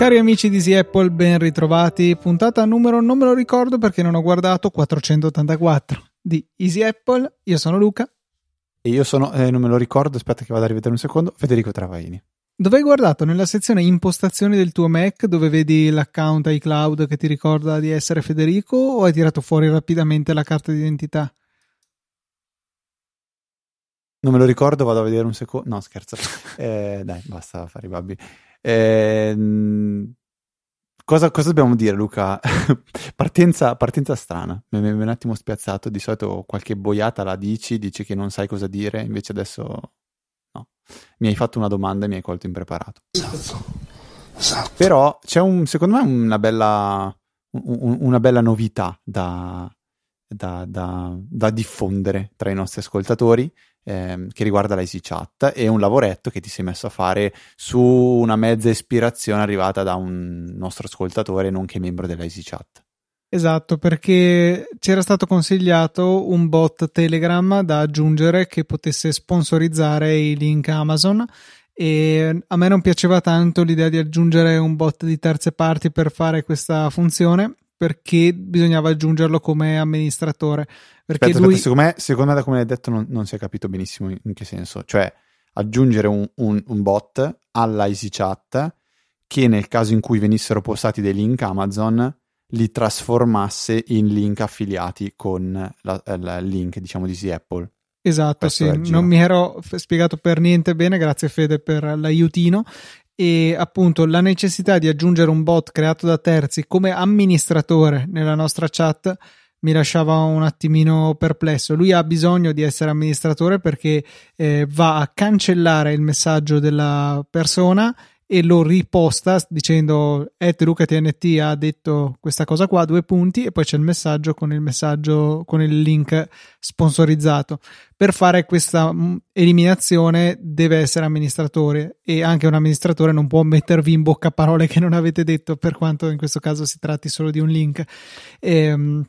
Cari amici di Easy Apple, ben ritrovati. Puntata numero non me lo ricordo perché non ho guardato 484 di Easy Apple. Io sono Luca. E io sono, eh, non me lo ricordo, aspetta che vado a rivedere un secondo, Federico Travaini. Dove hai guardato? Nella sezione impostazioni del tuo Mac dove vedi l'account iCloud che ti ricorda di essere Federico o hai tirato fuori rapidamente la carta d'identità? Non me lo ricordo, vado a vedere un secondo. No, scherzo. Eh, dai, basta fare i babbi. Eh, cosa, cosa, dobbiamo dire, Luca? partenza, partenza, strana. Mi è un attimo spiazzato. Di solito qualche boiata la dici, dici che non sai cosa dire, invece adesso no. Mi hai fatto una domanda e mi hai colto impreparato. Esatto. esatto. Però c'è un, secondo me una bella, un, una bella novità da, da, da, da diffondere tra i nostri ascoltatori ehm, che riguarda l'EasyChat e un lavoretto che ti sei messo a fare su una mezza ispirazione arrivata da un nostro ascoltatore nonché membro dell'EasyChat. Esatto, perché ci era stato consigliato un bot Telegram da aggiungere che potesse sponsorizzare i link Amazon e a me non piaceva tanto l'idea di aggiungere un bot di terze parti per fare questa funzione perché bisognava aggiungerlo come amministratore. Perché aspetta, lui... aspetta, secondo, me, secondo me, da come l'hai detto, non, non, si è capito benissimo in, in che senso. Cioè, aggiungere un, un, un bot alla EasyChat che nel caso in cui venissero postati dei link Amazon li trasformasse in link affiliati con il link, diciamo, di Easy Apple. Esatto, Questo sì, non mi ero spiegato per niente bene, grazie Fede per l'aiutino e appunto la necessità di aggiungere un bot creato da terzi come amministratore nella nostra chat mi lasciava un attimino perplesso. Lui ha bisogno di essere amministratore perché eh, va a cancellare il messaggio della persona e lo riposta dicendo Ed Luca TNT ha detto questa cosa qua, due punti, e poi c'è il messaggio con il messaggio con il link sponsorizzato. Per fare questa mm, eliminazione deve essere amministratore e anche un amministratore non può mettervi in bocca parole che non avete detto, per quanto in questo caso si tratti solo di un link. E, ehm,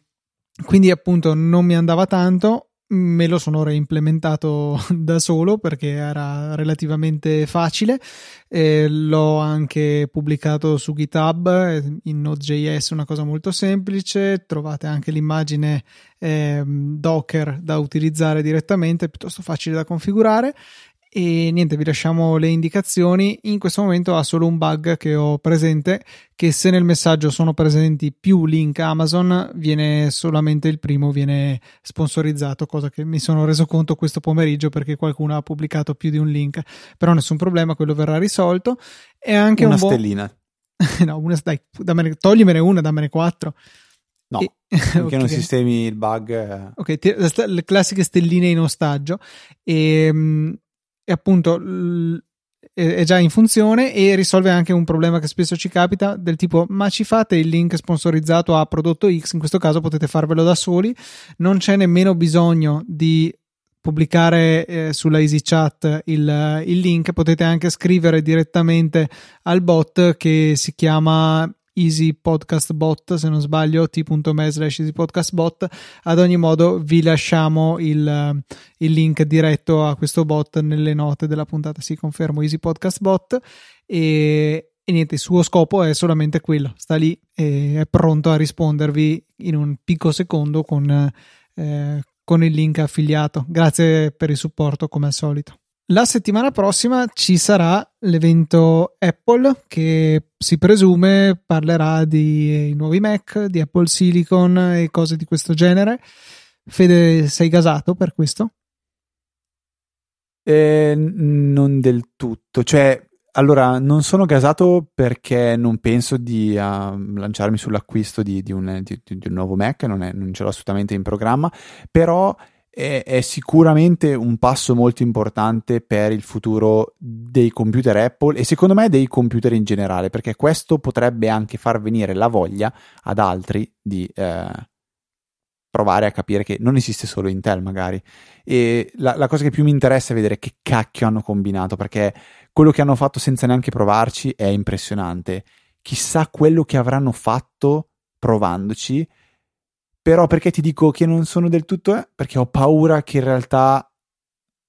quindi appunto non mi andava tanto me lo sono reimplementato da solo perché era relativamente facile. Eh, l'ho anche pubblicato su github eh, in Node.js una cosa molto semplice. Trovate anche l'immagine eh, docker da utilizzare direttamente piuttosto facile da configurare e niente vi lasciamo le indicazioni in questo momento ha solo un bug che ho presente che se nel messaggio sono presenti più link Amazon viene solamente il primo viene sponsorizzato cosa che mi sono reso conto questo pomeriggio perché qualcuno ha pubblicato più di un link però nessun problema quello verrà risolto e anche una un stellina bo- no una, dai dammene, toglimene una dammene quattro No, e, finché okay. non sistemi il bug. Eh. Ok, le classiche stelline in ostaggio. E, ehm, e appunto è già in funzione e risolve anche un problema che spesso ci capita del tipo ma ci fate il link sponsorizzato a prodotto X? In questo caso potete farvelo da soli. Non c'è nemmeno bisogno di pubblicare eh, sulla EasyChat il, il link potete anche scrivere direttamente al bot che si chiama Easy Podcast Bot, se non sbaglio, t.me slash Easy Podcast Bot. Ad ogni modo, vi lasciamo il, il, link diretto a questo bot nelle note della puntata. Si confermo Easy Podcast Bot. E, e niente, il suo scopo è solamente quello: sta lì e è pronto a rispondervi in un picco secondo con, eh, con il link affiliato. Grazie per il supporto, come al solito. La settimana prossima ci sarà l'evento Apple che si presume parlerà di nuovi Mac, di Apple Silicon e cose di questo genere. Fede, sei gasato per questo? Eh, non del tutto, cioè allora, non sono gasato perché non penso di uh, lanciarmi sull'acquisto di, di, un, di, di, un, nuovo Mac, non, è, non ce l'ho assolutamente in programma, però è, è, sicuramente un passo molto importante per il futuro dei computer Apple e secondo me dei computer in generale, perché questo potrebbe anche far venire la voglia ad altri di eh, provare a capire che non esiste solo Intel magari. E la, la cosa che più mi interessa è vedere che cacchio hanno combinato, perché quello che hanno fatto senza neanche provarci è impressionante. Chissà quello che avranno fatto provandoci, però perché ti dico che non sono del tutto, eh? perché ho paura che in realtà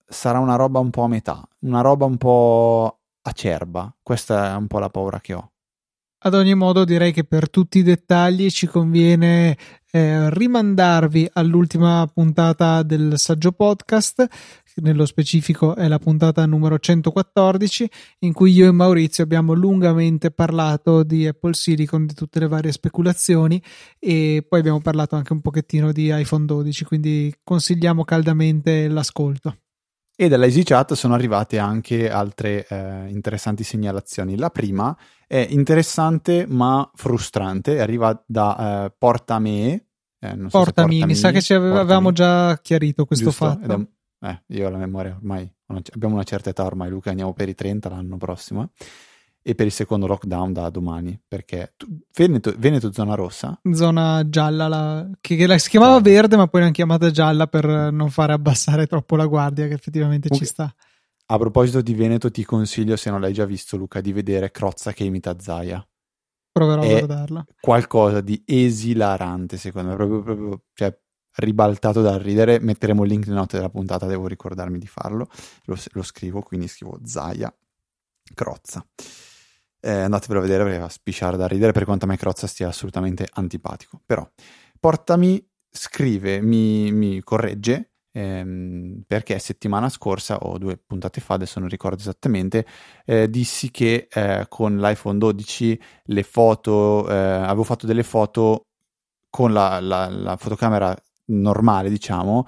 sarà una roba un po' a metà, una roba un po' acerba. Questa è un po' la paura che ho. Ad ogni modo, direi che per tutti i dettagli ci conviene eh, rimandarvi all'ultima puntata del saggio podcast. Nello specifico è la puntata numero 114 in cui io e Maurizio abbiamo lungamente parlato di Apple Silicon, di tutte le varie speculazioni e poi abbiamo parlato anche un pochettino di iPhone 12, quindi consigliamo caldamente l'ascolto. E dalla EasyChat sono arrivate anche altre eh, interessanti segnalazioni. La prima è interessante ma frustrante, arriva da eh, Portame. Eh, so Portami, mi sa che ci avevamo già chiarito questo Giusto? fatto. È, eh, io ho la memoria ormai, abbiamo una certa età ormai, Luca, andiamo per i 30 l'anno prossimo. Eh e per il secondo lockdown da domani perché Veneto, Veneto, zona rossa? Zona gialla la, che, che la, si chiamava gialla. verde ma poi l'hanno chiamata gialla per non fare abbassare troppo la guardia che effettivamente okay. ci sta. A proposito di Veneto ti consiglio se non l'hai già visto Luca di vedere Crozza che imita Zaia. Proverò a guardarla. qualcosa di esilarante secondo me proprio, proprio cioè, ribaltato dal ridere. Metteremo il link nelle note della puntata devo ricordarmi di farlo. Lo, lo scrivo quindi scrivo Zaia Crozza eh, andatevelo a vedere perché va a spisciare da ridere per quanto a me stia assolutamente antipatico. Però Portami scrive, mi, mi corregge ehm, perché settimana scorsa o due puntate fa, adesso non ricordo esattamente, eh, dissi che eh, con l'iPhone 12 le foto, eh, avevo fatto delle foto con la, la, la fotocamera normale, diciamo,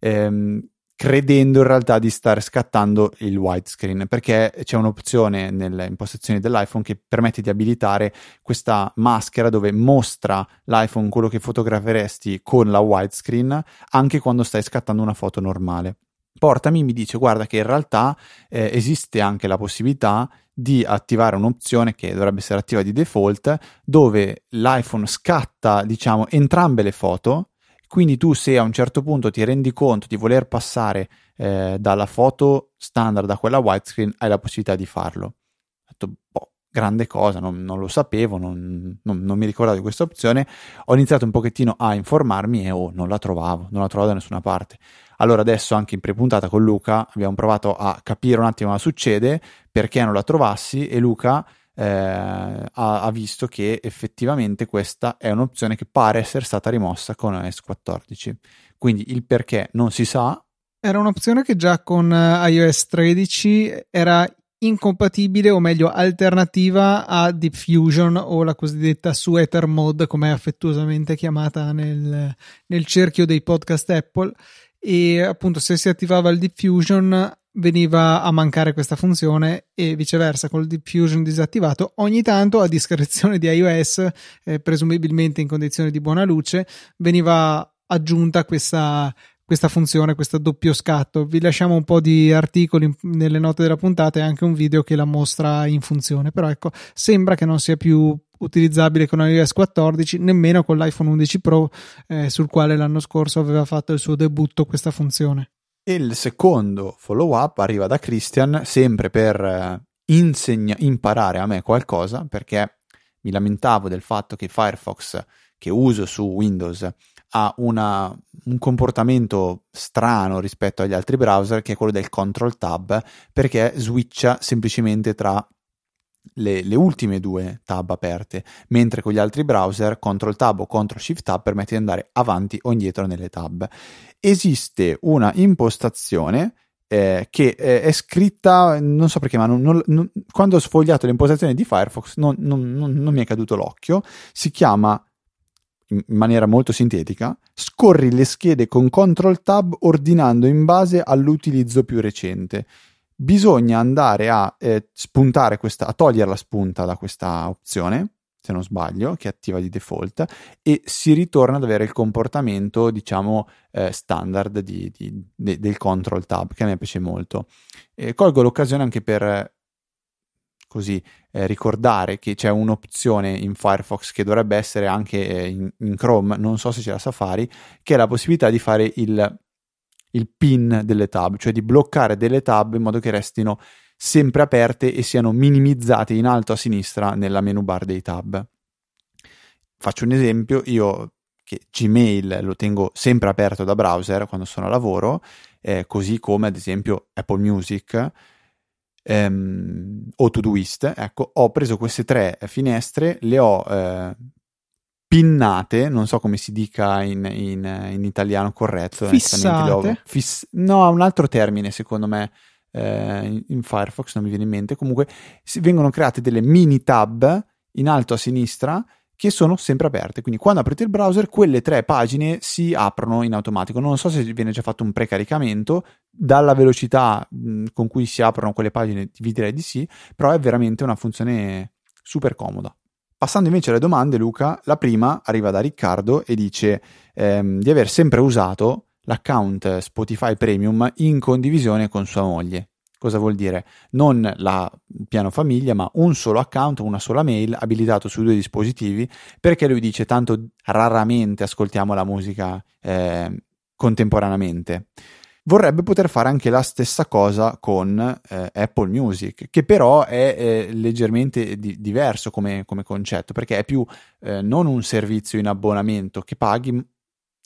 ehm, credendo in realtà di stare scattando il widescreen perché c'è un'opzione nelle impostazioni dell'iPhone che permette di abilitare questa maschera dove mostra l'iPhone quello che fotograferesti con la widescreen anche quando stai scattando una foto normale. Portami mi dice guarda che in realtà eh, esiste anche la possibilità di attivare un'opzione che dovrebbe essere attiva di default dove l'iPhone scatta diciamo entrambe le foto quindi tu se a un certo punto ti rendi conto di voler passare eh, dalla foto standard a quella widescreen, hai la possibilità di farlo. Ho detto, boh, grande cosa, non, non lo sapevo, non, non, non, mi ricordavo di questa opzione. Ho iniziato un pochettino a informarmi e oh, non la trovavo, non la trovavo da nessuna parte. Allora adesso anche in prepuntata con Luca abbiamo provato a capire un attimo cosa succede, perché non la trovassi e Luca eh, ha, ha, visto che effettivamente questa è un'opzione che pare essere stata rimossa con iOS 14. Quindi il perché non si sa. Era un'opzione che già con eh, iOS 13 era incompatibile o meglio alternativa a Diffusion o la cosiddetta sweater mode come è affettuosamente chiamata nel, nel cerchio dei podcast Apple e appunto se si attivava il Diffusion veniva a mancare questa funzione e viceversa col diffusion disattivato ogni tanto a discrezione di iOS eh, presumibilmente in condizioni di buona luce veniva aggiunta questa, questa funzione, questo doppio scatto. Vi lasciamo un po' di articoli nelle note della puntata e anche un video che la mostra in funzione. Però ecco, sembra che non sia più utilizzabile con iOS 14, nemmeno con l'iPhone 11 Pro, eh, sul quale l'anno scorso aveva fatto il suo debutto questa funzione. Il secondo follow up arriva da Christian, sempre per eh, insegna- imparare a me qualcosa, perché mi lamentavo del fatto che Firefox, che uso su Windows, ha una, un comportamento strano rispetto agli altri browser, che è quello del control tab, perché switcha semplicemente tra le, le, ultime due tab aperte, mentre con gli altri browser Ctrl Tab o Ctrl Shift Tab permette di andare avanti o indietro nelle tab. Esiste una impostazione eh, che eh, è scritta, non so perché, ma non, non, non, quando ho sfogliato le impostazioni di Firefox non, mi è caduto l'occhio, si chiama in maniera molto sintetica, scorri le schede con Ctrl Tab ordinando in base all'utilizzo più recente bisogna andare a eh, spuntare questa, a togliere la spunta da questa opzione, se non sbaglio, che è attiva di default, e si ritorna ad avere il comportamento, diciamo, eh, standard di, di, de, del control tab, che a me piace molto. E colgo l'occasione anche per così eh, ricordare che c'è un'opzione in Firefox che dovrebbe essere anche eh, in, in Chrome, non so se c'è la Safari, che è la possibilità di fare il il pin delle tab, cioè di bloccare delle tab in modo che restino sempre aperte e siano minimizzate in alto a sinistra nella menu bar dei tab. faccio un esempio, io che Gmail lo tengo sempre aperto da browser quando sono a lavoro, eh, così come ad esempio Apple Music ehm, o Todoist, ecco, ho preso queste tre finestre, le ho eh, pinnate, non so come si dica in, in, in italiano corretto. Fissate? Fiss- no, ha un altro termine secondo me eh, in, in, Firefox, non mi viene in mente. Comunque si, vengono create delle mini tab in alto a sinistra che sono sempre aperte. Quindi quando aprite il browser, quelle tre pagine si aprono in automatico. Non so se viene già fatto un precaricamento, dalla velocità mh, con cui si aprono quelle pagine vi direi di sì, però è veramente una funzione super comoda. Passando invece alle domande, Luca, la prima arriva da Riccardo e dice ehm, di aver sempre usato l'account Spotify Premium in condivisione con sua moglie. Cosa vuol dire? Non la piano famiglia, ma un solo account, una sola mail abilitato sui due dispositivi, perché lui dice tanto raramente ascoltiamo la musica eh, contemporaneamente vorrebbe poter fare anche la stessa cosa con eh, Apple Music, che però è eh, leggermente di- diverso come, come, concetto, perché è più eh, non un servizio in abbonamento che paghi,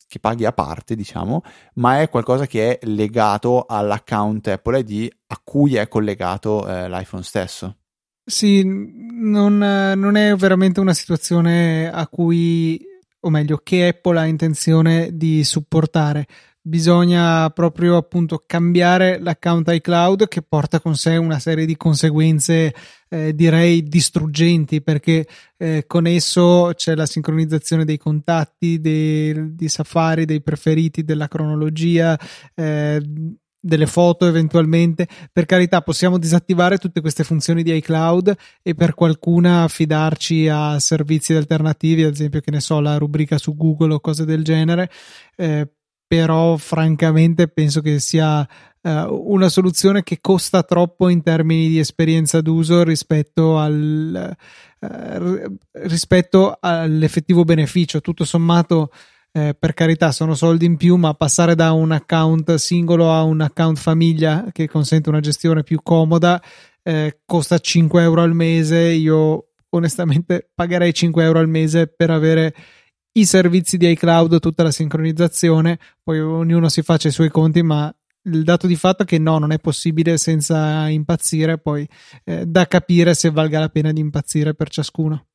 che paghi a parte, diciamo, ma è qualcosa che è legato all'account Apple ID a cui è collegato eh, l'iPhone stesso. Sì, non, non è veramente una situazione a cui o meglio, che Apple ha intenzione di supportare bisogna proprio appunto cambiare l'account iCloud che porta con sé una serie di conseguenze eh, direi distruggenti perché eh, con esso c'è la sincronizzazione dei contatti, dei, di Safari, dei preferiti, della cronologia. Eh, delle foto eventualmente per carità possiamo disattivare tutte queste funzioni di iCloud e per qualcuna affidarci a servizi alternativi ad esempio che ne so la rubrica su Google o cose del genere eh, però francamente penso che sia uh, una soluzione che costa troppo in termini di esperienza d'uso rispetto al uh, rispetto all'effettivo beneficio. Tutto sommato eh, per carità sono soldi in più ma passare da un account singolo a un account famiglia che consente una gestione più comoda eh, costa 5 euro al mese. Io onestamente pagherei 5 euro al mese per avere i servizi di iCloud, tutta la sincronizzazione, poi ognuno si faccia i suoi conti, ma il dato di fatto è che no, non è possibile senza impazzire, poi eh, da capire se valga la pena di impazzire per ciascuno.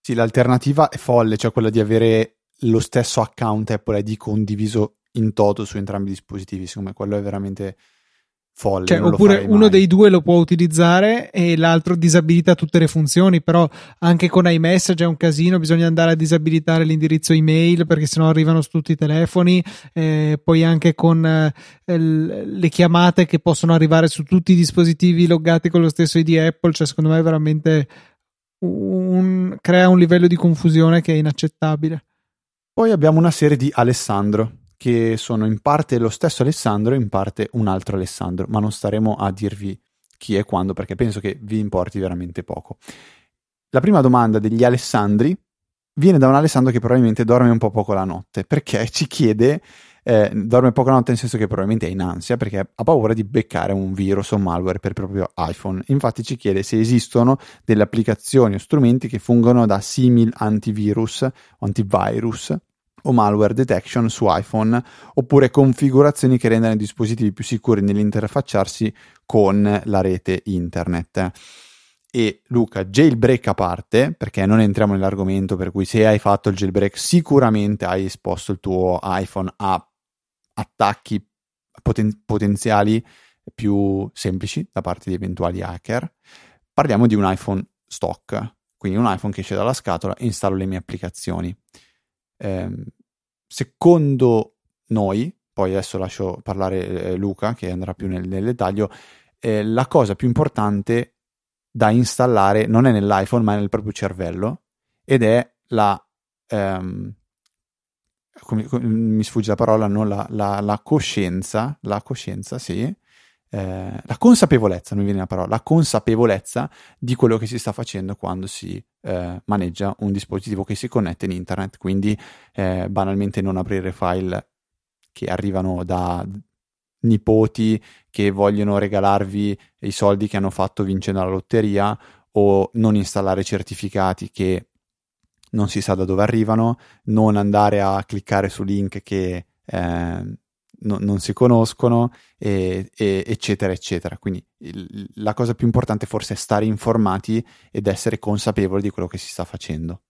Sì, l'alternativa è folle, cioè quella di avere lo stesso account Apple ID condiviso in toto su entrambi i dispositivi, secondo me quello è veramente folle. Cioè, oppure uno dei due lo può utilizzare e l'altro disabilita tutte le funzioni, però anche con iMessage è un casino, bisogna andare a disabilitare l'indirizzo email perché sennò arrivano su tutti i telefoni, eh, poi anche con eh, le chiamate che possono arrivare su tutti i dispositivi loggati con lo stesso ID Apple, cioè secondo me è veramente un, crea un livello di confusione che è inaccettabile. Poi abbiamo una serie di Alessandro che sono in parte lo stesso Alessandro e in parte un altro Alessandro, ma non staremo a dirvi chi e quando perché penso che vi importi veramente poco. La prima domanda degli Alessandri viene da un Alessandro che probabilmente dorme un po' poco la notte perché ci chiede, eh, dorme poco la notte nel senso che probabilmente è in ansia perché ha paura di beccare un virus o malware per proprio iPhone. Infatti ci chiede se esistono delle applicazioni o strumenti che fungono da simil antivirus o antivirus o malware detection su iPhone oppure configurazioni che rendano i dispositivi più sicuri nell'interfacciarsi con la rete internet. E Luca, jailbreak a parte, perché non entriamo nell'argomento per cui se hai fatto il jailbreak sicuramente hai esposto il tuo iPhone a attacchi poten- potenziali più semplici da parte di eventuali hacker. Parliamo di un iPhone stock, quindi un iPhone che esce dalla scatola e installo le mie applicazioni eh, secondo noi, poi adesso lascio parlare eh, Luca che andrà più nel, nel dettaglio, eh, la cosa più importante da installare non è nell'iPhone ma è nel proprio cervello ed è la... Ehm, come, come, mi sfugge la parola, no? la, la, la coscienza, la coscienza, sì, eh, la consapevolezza, non mi viene la parola, la consapevolezza di quello che si sta facendo quando si eh, maneggia un dispositivo che si connette in internet, quindi eh, banalmente non aprire file che arrivano da nipoti che vogliono regalarvi i soldi che hanno fatto vincendo la lotteria o non installare certificati che non si sa da dove arrivano, non andare a cliccare su link che eh, no, non si conoscono, e, e, eccetera, eccetera. Quindi il, la cosa più importante forse è stare informati ed essere consapevoli di quello che si sta facendo.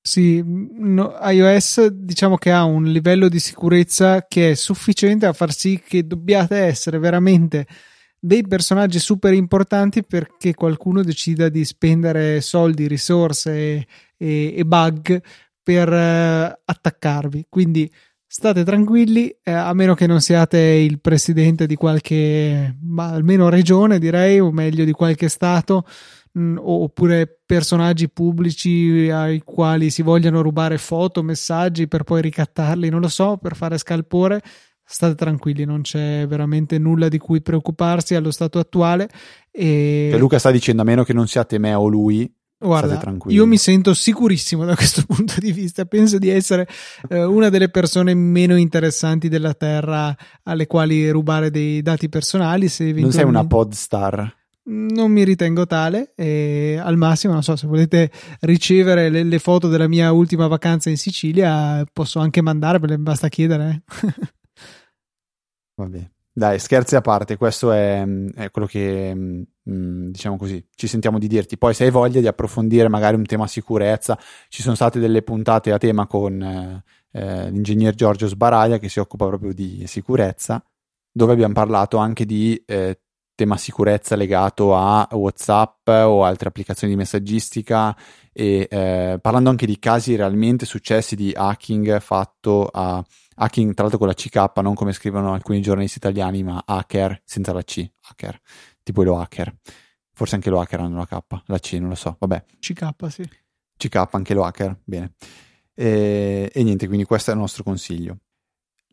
Sì, no, iOS diciamo che ha un livello di sicurezza che è sufficiente a far sì che dobbiate essere veramente dei personaggi super importanti perché qualcuno decida di spendere soldi, risorse e, e, bug per uh, attaccarvi. Quindi state tranquilli, eh, a meno che non siate il presidente di qualche, ma almeno regione direi, o meglio di qualche stato, mh, mm, oppure personaggi pubblici ai quali si vogliono rubare foto, messaggi per poi ricattarli, non lo so, per fare scalpore. State tranquilli, non c'è veramente nulla di cui preoccuparsi allo stato attuale. E... Luca sta dicendo a meno che non siate me o lui, Guarda, io mi sento sicurissimo da questo punto di vista. Penso di essere eh, una delle persone meno interessanti della Terra alle quali rubare dei dati personali. Se Non sei una podstar. Non mi ritengo tale. E al massimo, non so, se volete ricevere le, le foto della mia ultima vacanza in Sicilia, posso anche mandarvele, basta chiedere. Eh. Vabbè. Dai, scherzi a parte, questo è, è quello che, mm, diciamo così, ci sentiamo di dirti. Poi se hai voglia di approfondire magari un tema sicurezza, ci sono state delle puntate a tema con eh, eh, l'ingegner Giorgio Sbaraglia che si occupa proprio di sicurezza, dove abbiamo parlato anche di eh, tema sicurezza legato a WhatsApp o altre applicazioni di messaggistica e eh, parlando anche di casi realmente successi di hacking fatto a hacking tra l'altro con la CK, non come scrivono alcuni giornalisti italiani, ma hacker senza la C, hacker, tipo lo hacker. Forse anche lo hacker hanno la K, la C, non lo so, vabbè. CK, sì. CK, anche lo hacker, bene. E, e niente, quindi questo è il nostro consiglio.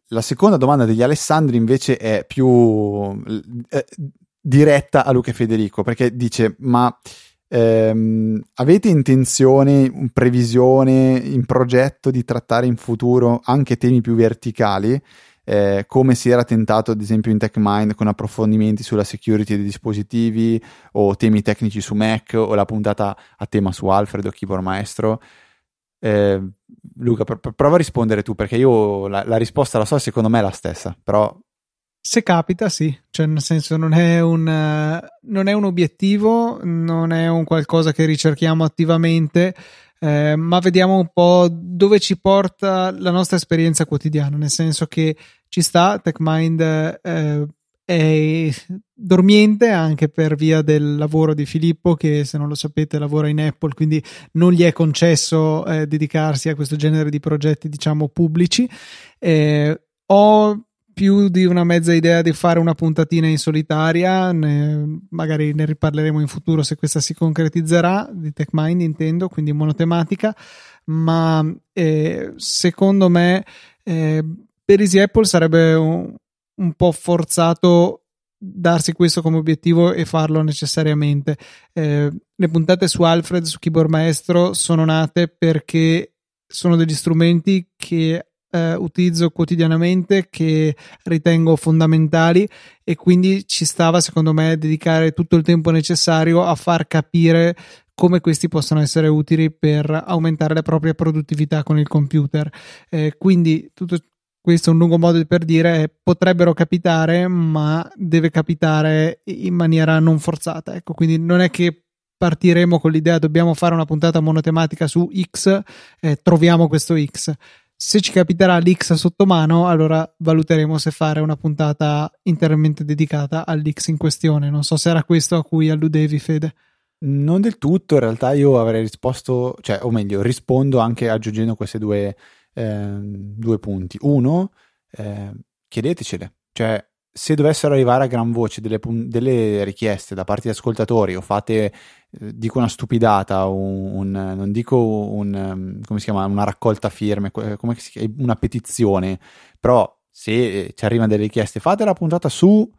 La seconda domanda degli Alessandri invece è più eh, diretta a Luca e Federico, perché dice, ma Ehm, avete intenzione, previsione, in progetto di trattare in futuro anche temi più verticali? Eh, come si era tentato ad esempio in TechMind con approfondimenti sulla security dei dispositivi o temi tecnici su Mac o la puntata a tema su Alfredo, keyboard maestro. Eh, Luca, pr- prova a rispondere tu perché io la, la risposta la so, secondo me è la stessa, però se capita, sì, cioè nel senso non è, un, non è un obiettivo, non è un qualcosa che ricerchiamo attivamente, eh, ma vediamo un po' dove ci porta la nostra esperienza quotidiana, nel senso che ci sta, TechMind eh, è dormiente anche per via del lavoro di Filippo che se non lo sapete lavora in Apple quindi non gli è concesso eh, dedicarsi a questo genere di progetti diciamo pubblici. Eh, ho più di una mezza idea di fare una puntatina in solitaria, ne, magari ne riparleremo in futuro se questa si concretizzerà, di TechMind intendo, quindi monotematica, ma eh, secondo me eh, per Easy Apple sarebbe un, un po' forzato darsi questo come obiettivo e farlo necessariamente. Eh, le puntate su Alfred, su Keyboard Maestro, sono nate perché sono degli strumenti che eh, utilizzo quotidianamente che ritengo fondamentali e quindi ci stava secondo me dedicare tutto il tempo necessario a far capire come questi possono essere utili per aumentare la propria produttività con il computer. Eh, quindi tutto questo è un lungo modo per dire potrebbero capitare, ma deve capitare in maniera non forzata. Ecco, quindi non è che partiremo con l'idea dobbiamo fare una puntata monotematica su X, eh, troviamo questo X se ci capiterà l'X sotto mano, allora valuteremo se fare una puntata interamente dedicata all'X in questione. Non so se era questo a cui alludevi, Fede. Non del tutto, in realtà io avrei risposto, cioè, o meglio, rispondo anche aggiungendo questi due, eh, due punti. Uno, eh, chiedetecele, cioè se dovessero arrivare a gran voce delle, delle, richieste da parte di ascoltatori o fate, eh, dico una stupidata, un, un, non dico un, si chiama, una raccolta firme, una petizione, però se ci arrivano delle richieste fate la puntata su,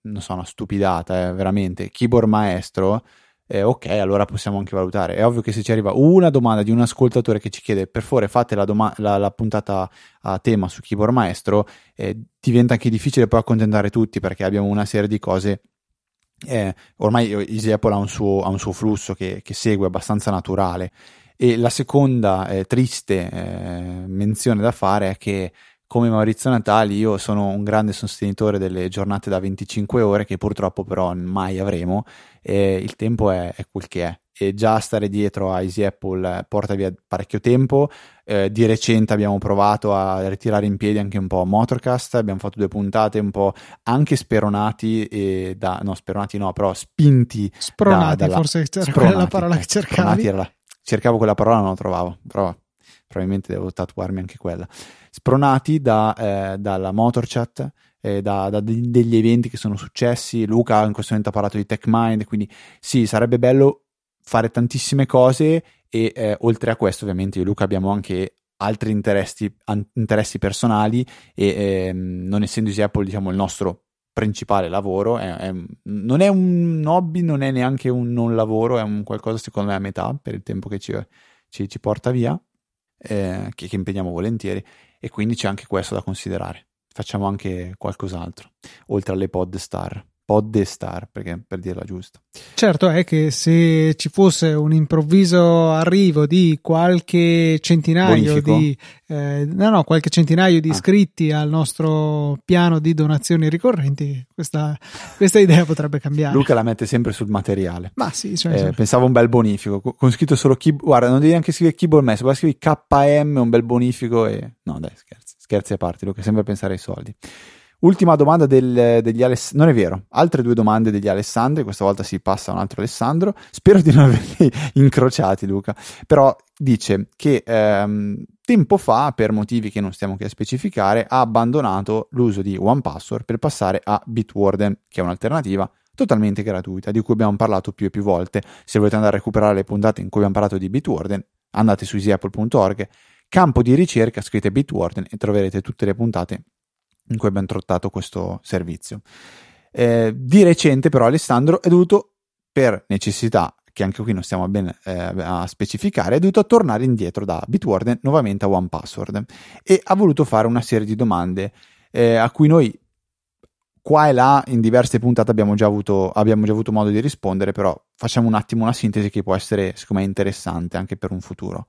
non so, una stupidata, eh, veramente, keyboard maestro, eh, ok, allora possiamo anche valutare. È ovvio che se ci arriva una domanda di un ascoltatore che ci chiede per favore fate la, doma- la, la puntata a tema su Keyboard Maestro, eh, diventa anche difficile poi accontentare tutti perché abbiamo una serie di cose. Eh, ormai Easy Apple ha un suo, ha un suo flusso che, che, segue abbastanza naturale. E la seconda eh, triste eh, menzione da fare è che come Maurizio Natali io sono un grande sostenitore delle giornate da 25 ore che purtroppo però mai avremo e il tempo è, è quel che è e già stare dietro a Easy Apple porta via parecchio tempo. Eh, di recente abbiamo provato a ritirare in piedi anche un po' Motorcast, abbiamo fatto due puntate un po' anche speronati, e da, no speronati no, però spinti. Spronati, da, dalla, forse era spronati, la parola che cercavi. La, cercavo quella parola, non la trovavo, però probabilmente devo tatuarmi anche quella. Spronati da, eh, dalla Motorchat, eh, da, da, degli eventi che sono successi. Luca in questo momento ha parlato di TechMind, quindi sì, sarebbe bello fare tantissime cose e eh, oltre a questo ovviamente io e Luca abbiamo anche altri interessi, an- interessi personali e ehm, non essendo Apple diciamo il nostro principale lavoro è, è, non è un hobby non è neanche un non lavoro è un qualcosa secondo me a metà per il tempo che ci, ci, ci porta via eh, che, che impegniamo volentieri e quindi c'è anche questo da considerare. Facciamo anche qualcos'altro oltre alle pod star Poddestar, perché per dirla giusta. Certo è che se ci fosse un improvviso arrivo di qualche centinaio Bonifico. di eh, no, no, qualche centinaio di ah. iscritti al nostro piano di donazioni ricorrenti, questa, questa, idea potrebbe cambiare. Luca la mette sempre sul materiale. Ma sì, cioè, eh, cioè. pensavo un bel bonifico, con scritto solo keyboard, guarda, non devi neanche scrivere keyboard mesh, basta scrivere KM, un bel bonifico e no, dai, scherzi, scherzi a parte, Luca, sempre pensare ai soldi. Ultima domanda del, degli Alessandri, non è vero, altre due domande degli Alessandri, questa volta si passa a un altro Alessandro, spero di non averli incrociati Luca, però dice che ehm, tempo fa, per motivi che non stiamo qui a specificare, ha abbandonato l'uso di OnePassword per passare a Bitwarden, che è un'alternativa totalmente gratuita, di cui abbiamo parlato più e più volte. Se volete andare a recuperare le puntate in cui abbiamo parlato di Bitwarden, andate su easyapple.org, campo di ricerca, scrivete Bitwarden e troverete tutte le puntate in cui abbiamo trattato questo servizio. Eh, di recente però Alessandro è dovuto, per necessità che anche qui non stiamo bene eh, a specificare, è dovuto tornare indietro da Bitwarden nuovamente a OnePassword e ha voluto fare una serie di domande eh, a cui noi qua e là in diverse puntate abbiamo già, avuto, abbiamo già avuto modo di rispondere, però facciamo un attimo una sintesi che può essere, secondo me, interessante anche per un futuro.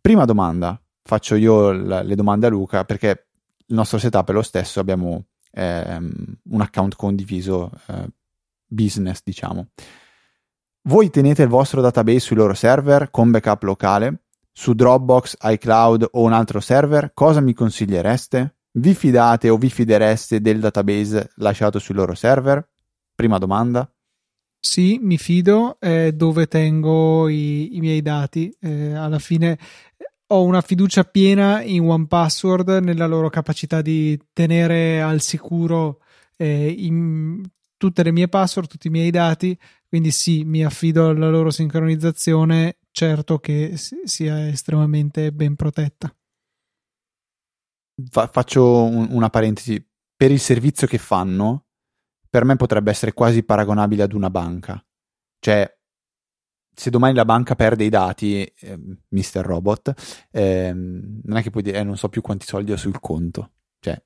Prima domanda, faccio io le domande a Luca perché il nostro setup è lo stesso, abbiamo ehm, un account condiviso eh, business, diciamo. Voi tenete il vostro database sui loro server con backup locale, su Dropbox, iCloud o un altro server, cosa mi consigliereste? Vi fidate o vi fidereste del database lasciato sui loro server? Prima domanda. Sì, mi fido eh, dove tengo i, i miei dati. Eh, alla fine ho una fiducia piena in OnePassword nella loro capacità di tenere al sicuro eh, tutte le mie password, tutti i miei dati, quindi sì, mi affido alla loro sincronizzazione, certo che sia estremamente ben protetta. Fa- faccio un, una parentesi, per il servizio che fanno, per me potrebbe essere quasi paragonabile ad una banca. Cioè, se domani la banca perde i dati, eh, Mr. Robot, eh, non è che puoi dire, eh, non so più quanti soldi ho sul conto. Cioè,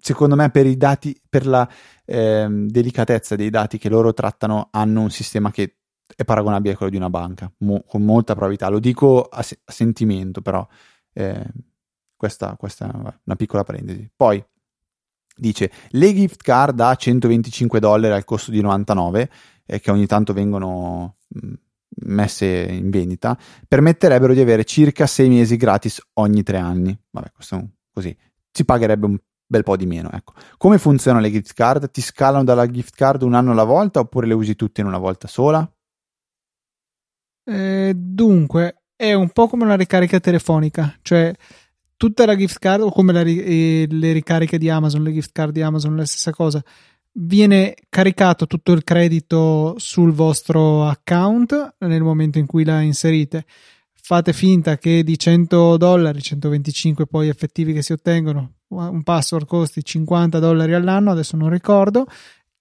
secondo me per i dati, per la eh, delicatezza dei dati che loro trattano, hanno un sistema che è paragonabile a quello di una banca, mo- con molta probabilità. Lo dico a, se- a sentimento, però eh, questa, questa, è una piccola parentesi. Poi dice, le gift card a 125 dollari al costo di 99, eh, che ogni tanto vengono... Mh, messe in vendita permetterebbero di avere circa 6 mesi gratis ogni 3 anni. Vabbè, questo è così. Si pagherebbe un bel po' di meno, ecco. Come funzionano le gift card? Ti scalano dalla gift card un anno alla volta oppure le usi tutte in una volta sola? Eh, dunque, è un po' come una ricarica telefonica, cioè tutta la gift card o come la, eh, le ricariche di Amazon, le gift card di Amazon, la stessa cosa viene caricato tutto il credito sul vostro account nel momento in cui la inserite. Fate finta che di 100 dollari, 125 poi effettivi che si ottengono, un password costi 50 dollari all'anno, adesso non ricordo,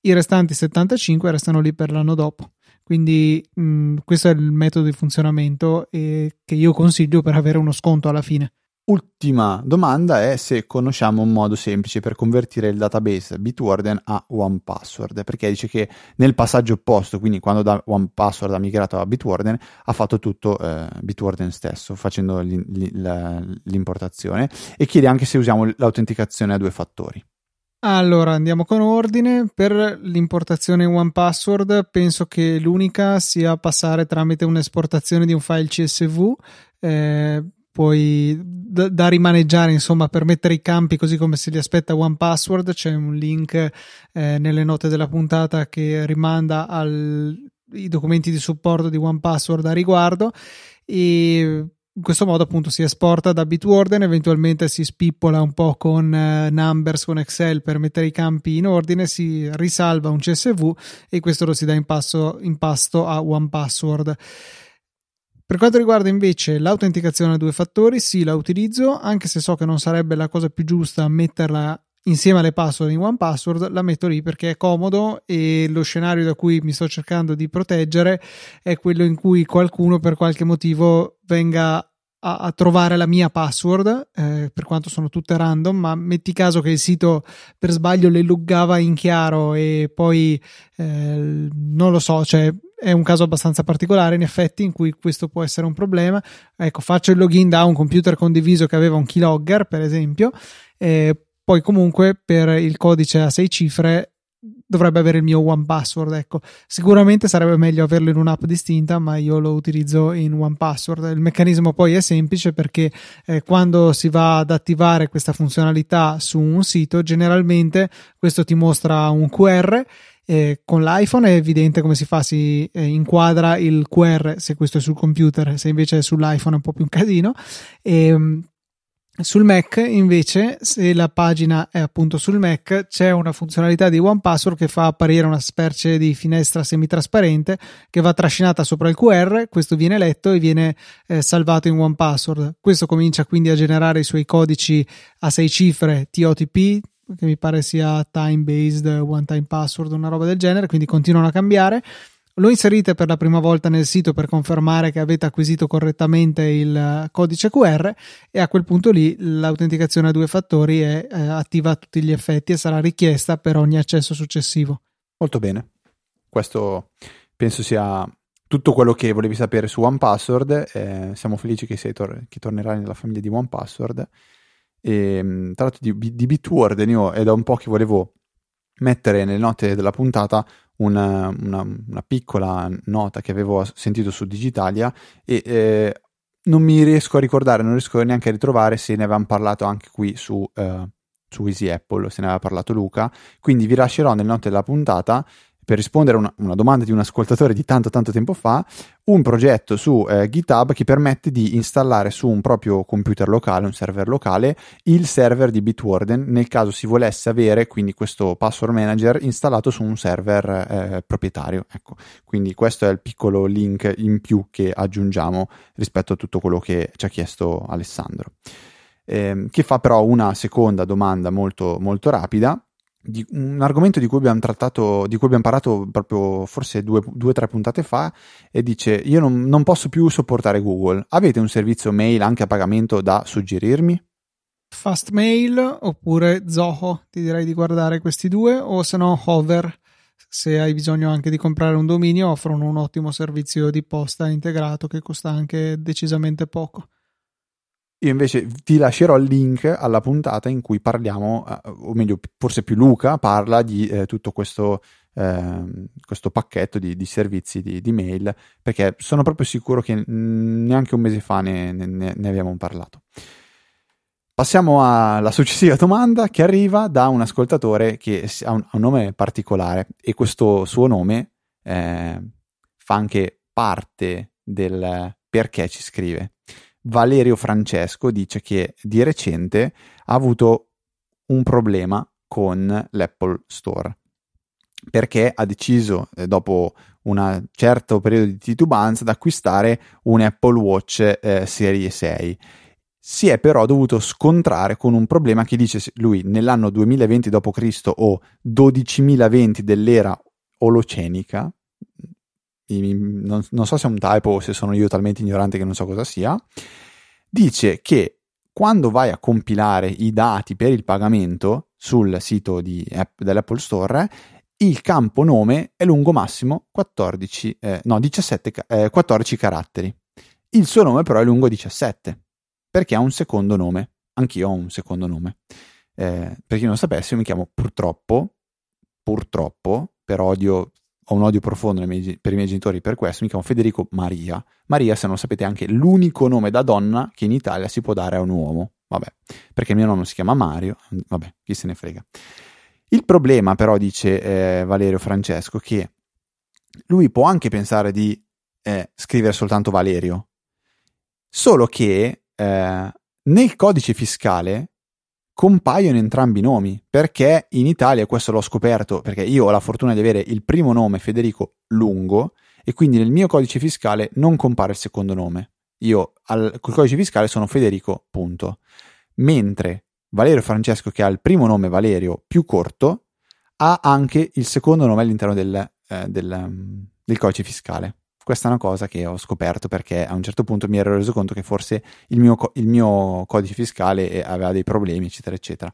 i restanti 75 restano lì per l'anno dopo. Quindi mh, questo è il metodo di funzionamento e che io consiglio per avere uno sconto alla fine. Ultima domanda è se conosciamo un modo semplice per convertire il database Bitwarden a OnePassword, perché dice che nel passaggio opposto, quindi quando da OnePassword ha migrato a Bitwarden, ha fatto tutto eh, Bitwarden stesso, facendo l'importazione, e chiede anche se usiamo l'autenticazione a due fattori. Allora, andiamo con ordine. Per l'importazione in OnePassword penso che l'unica sia passare tramite un'esportazione di un file CSV. Eh, poi da, da, rimaneggiare insomma per mettere i campi così come se li aspetta One Password c'è un link eh, nelle note della puntata che rimanda ai documenti di supporto di One Password a riguardo. E in questo modo appunto si esporta da Bitwarden eventualmente si spippola un po' con eh, Numbers con Excel per mettere i campi in ordine si risalva un CSV e questo lo si dà in, passo, in pasto a One Password per quanto riguarda invece l'autenticazione a due fattori, sì, la utilizzo, anche se so che non sarebbe la cosa più giusta metterla insieme alle password in one password, la metto lì perché è comodo e lo scenario da cui mi sto cercando di proteggere è quello in cui qualcuno per qualche motivo venga a, a trovare la mia password, eh, per quanto sono tutte random, ma metti caso che il sito per sbaglio le loggava in chiaro e poi eh, non lo so, cioè è un caso abbastanza particolare in effetti in cui questo può essere un problema. Ecco, faccio il login da un computer condiviso che aveva un keylogger, per esempio, e poi comunque per il codice a sei cifre dovrebbe avere il mio one password ecco sicuramente sarebbe meglio averlo in un'app distinta ma io lo utilizzo in one password il meccanismo poi è semplice perché eh, quando si va ad attivare questa funzionalità su un sito generalmente questo ti mostra un QR eh, con l'iPhone è evidente come si fa, si eh, inquadra il QR se questo è sul computer, se invece è sull'iPhone è un po' più un casino. E, ehm, sul Mac invece, se la pagina è appunto sul Mac, c'è una funzionalità di OnePassword che fa apparire una specie di finestra semitrasparente che va trascinata sopra il QR, questo viene letto e viene eh, salvato in OnePassword. Questo comincia quindi a generare i suoi codici a sei cifre TOTP, che mi pare sia time based, one time password, una roba del genere, quindi continuano a cambiare. Lo inserite per la prima volta nel sito per confermare che avete acquisito correttamente il codice QR e a quel punto lì l'autenticazione a due fattori è eh, attiva a tutti gli effetti e sarà richiesta per ogni accesso successivo. Molto bene. Questo penso sia tutto quello che volevi sapere su OnePassword. Eh, siamo felici che, tor- che tornerai nella famiglia di OnePassword. E, ehm, tra l'altro di, di Bitwarden io è da un po' che volevo mettere nelle note della puntata una, una, una piccola nota che avevo sentito su Digitalia e eh, non mi riesco a ricordare, non riesco neanche a ritrovare se ne avevamo parlato anche qui su, eh, su Easy Apple, se ne aveva parlato Luca, quindi vi lascerò nelle note della puntata per rispondere a una, una, domanda di un ascoltatore di tanto tanto tempo fa, un progetto su eh, GitHub che permette di installare su un proprio computer locale, un server locale, il server di Bitwarden nel caso si volesse avere quindi questo password manager installato su un server eh, proprietario. Ecco, quindi questo è il piccolo link in più che aggiungiamo rispetto a tutto quello che ci ha chiesto Alessandro. Eh, che fa però una seconda domanda molto, molto rapida di, un argomento di cui abbiamo trattato, di cui abbiamo parlato proprio forse due o tre puntate fa e dice io non, non, posso più sopportare Google. Avete un servizio mail anche a pagamento da suggerirmi? Fastmail oppure Zoho, ti direi di guardare questi due o se no Hover se hai bisogno anche di comprare un dominio offrono un ottimo servizio di posta integrato che costa anche decisamente poco. Io invece ti lascerò il link alla puntata in cui parliamo, eh, o meglio, forse più Luca parla di eh, tutto questo, eh, questo pacchetto di, di servizi di, di, mail, perché sono proprio sicuro che neanche un mese fa ne, ne, ne abbiamo parlato. Passiamo alla successiva domanda che arriva da un ascoltatore che ha un, un nome particolare e questo suo nome eh, fa anche parte del perché ci scrive. Valerio Francesco dice che di recente ha avuto un problema con l'Apple Store perché ha deciso, eh, dopo un certo periodo di titubanza, di acquistare un Apple Watch eh, Serie 6. Si è però dovuto scontrare con un problema che dice lui nell'anno 2020 d.C. o 12.020 dell'era olocenica, non, non so se è un typo o se sono io talmente ignorante che non so cosa sia, dice che quando vai a compilare i dati per il pagamento sul sito app, dell'Apple Store, il campo nome è lungo massimo 14, eh, no, 17, eh, 14 caratteri. Il suo nome però è lungo 17, perché ha un secondo nome. Anch'io ho un secondo nome. Eh, per chi non sapesse, io mi chiamo purtroppo, purtroppo, per odio, ho un odio profondo miei, per i miei genitori per questo, mi chiamo Federico Maria. Maria, se non sapete, è anche l'unico nome da donna che in Italia si può dare a un uomo. Vabbè, perché mio nonno si chiama Mario, vabbè, chi se ne frega. Il problema però, dice eh, Valerio Francesco, che lui può anche pensare di eh, scrivere soltanto Valerio, solo che eh, nel codice fiscale compaiono entrambi i nomi, perché in Italia, questo l'ho scoperto, perché io ho la fortuna di avere il primo nome Federico lungo e quindi nel mio codice fiscale non compare il secondo nome. Io al, col codice fiscale sono Federico, punto. Mentre Valerio Francesco, che ha il primo nome Valerio più corto, ha anche il secondo nome all'interno del, eh, del, del codice fiscale. Questa è una cosa che ho scoperto perché a un certo punto mi ero reso conto che forse il mio, il mio codice fiscale eh, aveva dei problemi, eccetera, eccetera.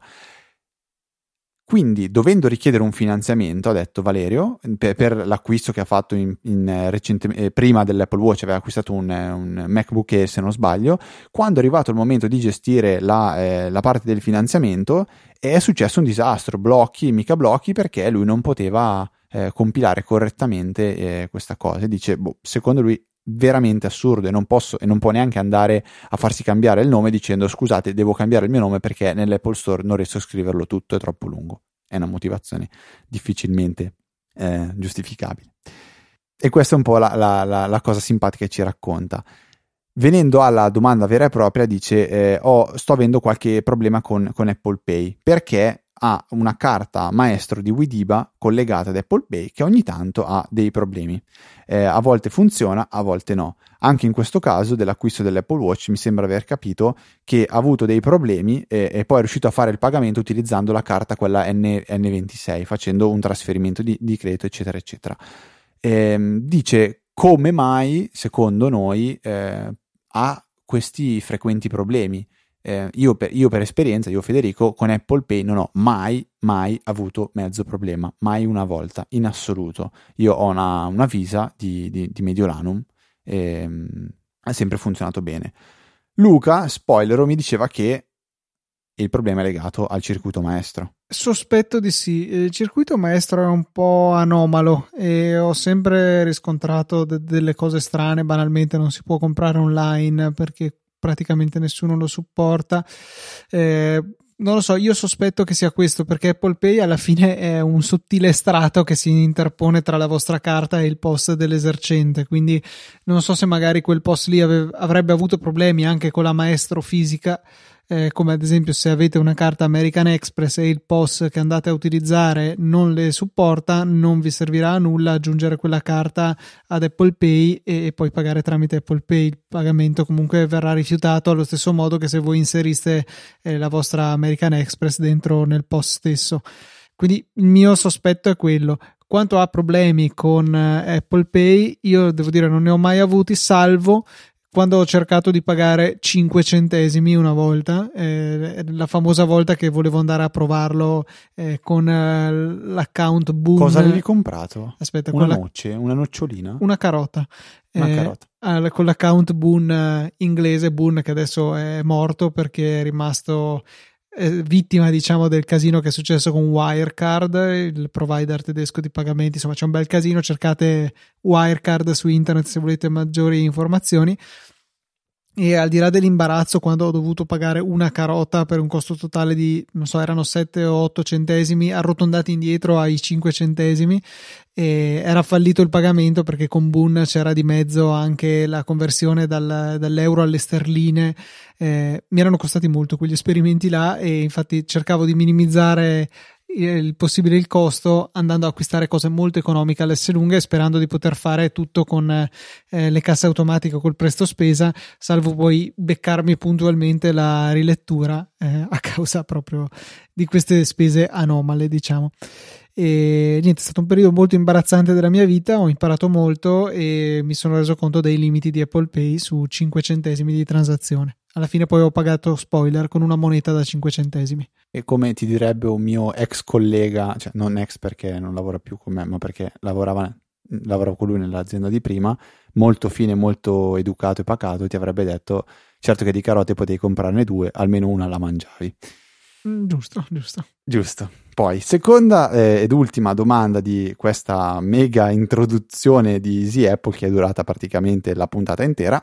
Quindi, dovendo richiedere un finanziamento, ha detto Valerio, per, per l'acquisto che ha fatto in, in recente, eh, prima dell'Apple Watch, aveva acquistato un, un, MacBook Air, se non sbaglio, quando è arrivato il momento di gestire la, eh, la parte del finanziamento, è successo un disastro, blocchi, mica blocchi, perché lui non poteva eh, compilare correttamente eh, questa cosa. Dice, boh, secondo lui veramente assurdo e non posso e non può neanche andare a farsi cambiare il nome dicendo scusate devo cambiare il mio nome perché nell'Apple Store non riesco a scriverlo tutto è troppo lungo. È una motivazione difficilmente eh, giustificabile. E questa è un po' la, la, la, la, cosa simpatica che ci racconta. Venendo alla domanda vera e propria dice eh, oh, sto avendo qualche problema con, con Apple Pay. Perché ha una carta maestro di Widiba collegata ad Apple Pay che ogni tanto ha dei problemi. Eh, a volte funziona, a volte no. Anche in questo caso dell'acquisto dell'Apple Watch mi sembra aver capito che ha avuto dei problemi e, e poi è riuscito a fare il pagamento utilizzando la carta quella N, 26 facendo un trasferimento di, di credito, eccetera, eccetera. Eh, dice come mai, secondo noi, eh, ha questi frequenti problemi eh, io, per, io, per, esperienza, io Federico, con Apple Pay non ho mai, mai avuto mezzo problema, mai una volta, in assoluto. Io ho una, una Visa di, di, di Mediolanum e ehm, ha sempre funzionato bene. Luca, spoiler, mi diceva che il problema è legato al circuito maestro. Sospetto di sì, il circuito maestro è un po' anomalo e ho sempre riscontrato de- delle cose strane, banalmente non si può comprare online perché praticamente nessuno lo supporta. Eh, non lo so, io sospetto che sia questo perché Apple Pay alla fine è un sottile strato che si interpone tra la vostra carta e il POS dell'esercente, quindi non so se magari quel POS lì ave- avrebbe avuto problemi anche con la maestro fisica eh, come ad esempio se avete una carta American Express e il POS che andate a utilizzare non le supporta, non vi servirà a nulla aggiungere quella carta ad Apple Pay e, e poi pagare tramite Apple Pay. Il pagamento comunque verrà rifiutato allo stesso modo che se voi inseriste eh, la vostra American Express dentro nel POS stesso. Quindi il mio sospetto è quello. Quanto a problemi con eh, Apple Pay, io devo dire non ne ho mai avuti, salvo quando ho cercato di pagare 5 centesimi una volta, eh, la famosa volta che volevo andare a provarlo eh, con eh, l'account Boon. Cosa avevi comprato? Aspetta, una quella... noce, una nocciolina? Una carota. Una eh, carota. con l'account Boon eh, inglese, Boon che adesso è morto perché è rimasto eh, vittima diciamo del casino che è successo con Wirecard il provider tedesco di pagamenti. Insomma c'è un bel casino cercate Wirecard su internet se volete maggiori informazioni e al di là dell'imbarazzo quando ho dovuto pagare una carota per un costo totale di non so erano 7 o 8 centesimi arrotondati indietro ai 5 centesimi era fallito il pagamento perché con Boon c'era di mezzo anche la conversione dal, dall'euro alle sterline. Eh, mi erano costati molto quegli esperimenti là e infatti cercavo di minimizzare il possibile il costo andando a acquistare cose molto economiche alle lunghe sperando di poter fare tutto con eh, le casse automatiche col presto spesa salvo poi beccarmi puntualmente la rilettura eh, a causa proprio di queste spese anomale diciamo E niente, è stato un periodo molto imbarazzante della mia vita, ho imparato molto e mi sono reso conto dei limiti di Apple Pay su 5 centesimi di transazione. Alla fine poi ho pagato spoiler con una moneta da 5 centesimi. E come ti direbbe un mio ex collega, cioè non ex perché non lavora più con me, ma perché lavorava, lavorava con lui nell'azienda di prima, molto fine, molto educato e pacato, ti avrebbe detto certo che di carote potevi comprarne due, almeno una la mangiavi. Mm, giusto, giusto. Giusto. Poi, seconda eh, ed ultima domanda di questa mega introduzione di Easy Apple che è durata praticamente la puntata intera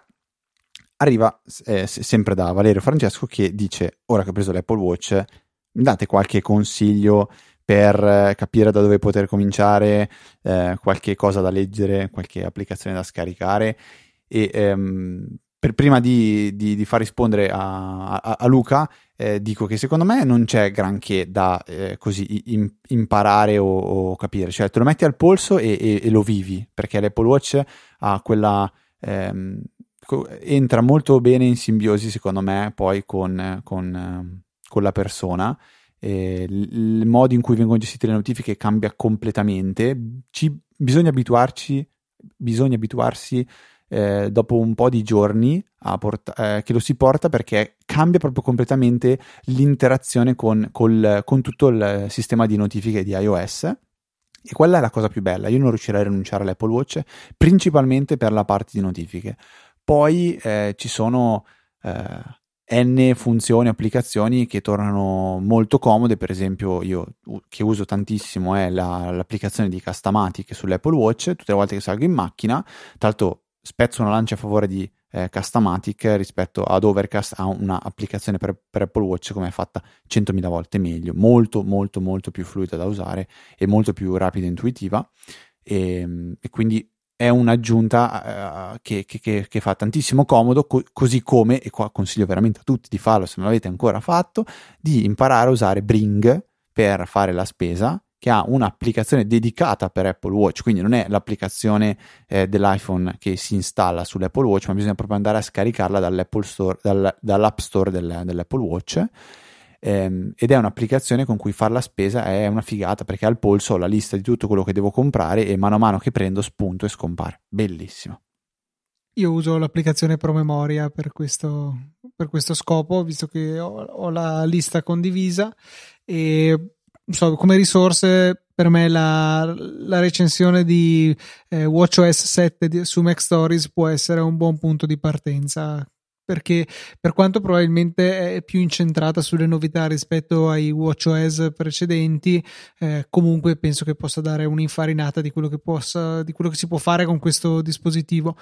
arriva eh, sempre da Valerio Francesco che dice ora che ho preso l'Apple Watch mi date qualche consiglio per eh, capire da dove poter cominciare eh, qualche cosa da leggere qualche applicazione da scaricare? E ehm, per, prima di, di, di, far rispondere a, a, a Luca eh, dico che secondo me non c'è granché da eh, così in, imparare o, o, capire. Cioè te lo metti al polso e, e, e lo vivi perché l'Apple Watch ha quella ehm, entra molto bene in simbiosi, secondo me, poi con, con, con la persona. Eh, il modo in cui vengono gestite le notifiche cambia completamente. Ci, bisogna abituarci, bisogna abituarsi eh, dopo un po' di giorni porta- eh, che lo si porta perché cambia proprio completamente l'interazione con, col, con tutto il sistema di notifiche di iOS. E quella è la cosa più bella. Io non riuscirei a rinunciare all'Apple Watch principalmente per la parte di notifiche. Poi eh, ci sono eh, n funzioni, applicazioni che tornano molto comode, per esempio io che uso tantissimo è la, l'applicazione di Customatic sull'Apple Watch, tutte le volte che salgo in macchina, tra l'altro spezzo una lancia a favore di eh, Customatic rispetto ad Overcast ha un'applicazione per, per, Apple Watch come è fatta 100.000 volte meglio, molto molto molto più fluida da usare e molto più rapida e intuitiva. E, ehm, e quindi è un'aggiunta uh, che, che, che, fa tantissimo comodo, co- così come, e qua consiglio veramente a tutti di farlo se non l'avete ancora fatto, di imparare a usare Bring per fare la spesa, che ha un'applicazione dedicata per Apple Watch, quindi non è l'applicazione eh, dell'iPhone che si installa sull'Apple Watch, ma bisogna proprio andare a scaricarla dall'Apple Store, dal, dall'App Store del, dell'Apple Watch ehm, ed è un'applicazione con cui fare la spesa è una figata perché al polso ho la lista di tutto quello che devo comprare e mano a mano che prendo spunto e scompare. Bellissimo. Io uso l'applicazione Promemoria per questo, per questo scopo, visto che ho, ho la lista condivisa e so, come risorse per me la, la recensione di eh, WatchOS 7 di, su Mac Stories può essere un buon punto di partenza perché per quanto probabilmente è più incentrata sulle novità rispetto ai WatchOS precedenti, eh, comunque penso che possa dare un'infarinata di quello che, possa, di quello che si può fare con questo dispositivo.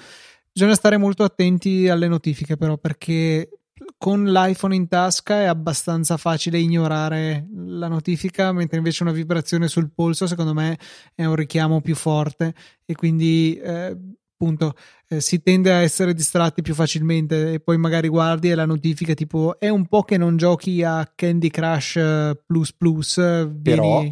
Bisogna stare molto attenti alle notifiche però perché con l'iPhone in tasca è abbastanza facile ignorare la notifica, mentre invece una vibrazione sul polso secondo me è un richiamo più forte e quindi eh, appunto eh, si tende a essere distratti più facilmente e poi magari guardi e la notifica tipo è un po' che non giochi a Candy Crush eh, plus plus eh, vieni... però,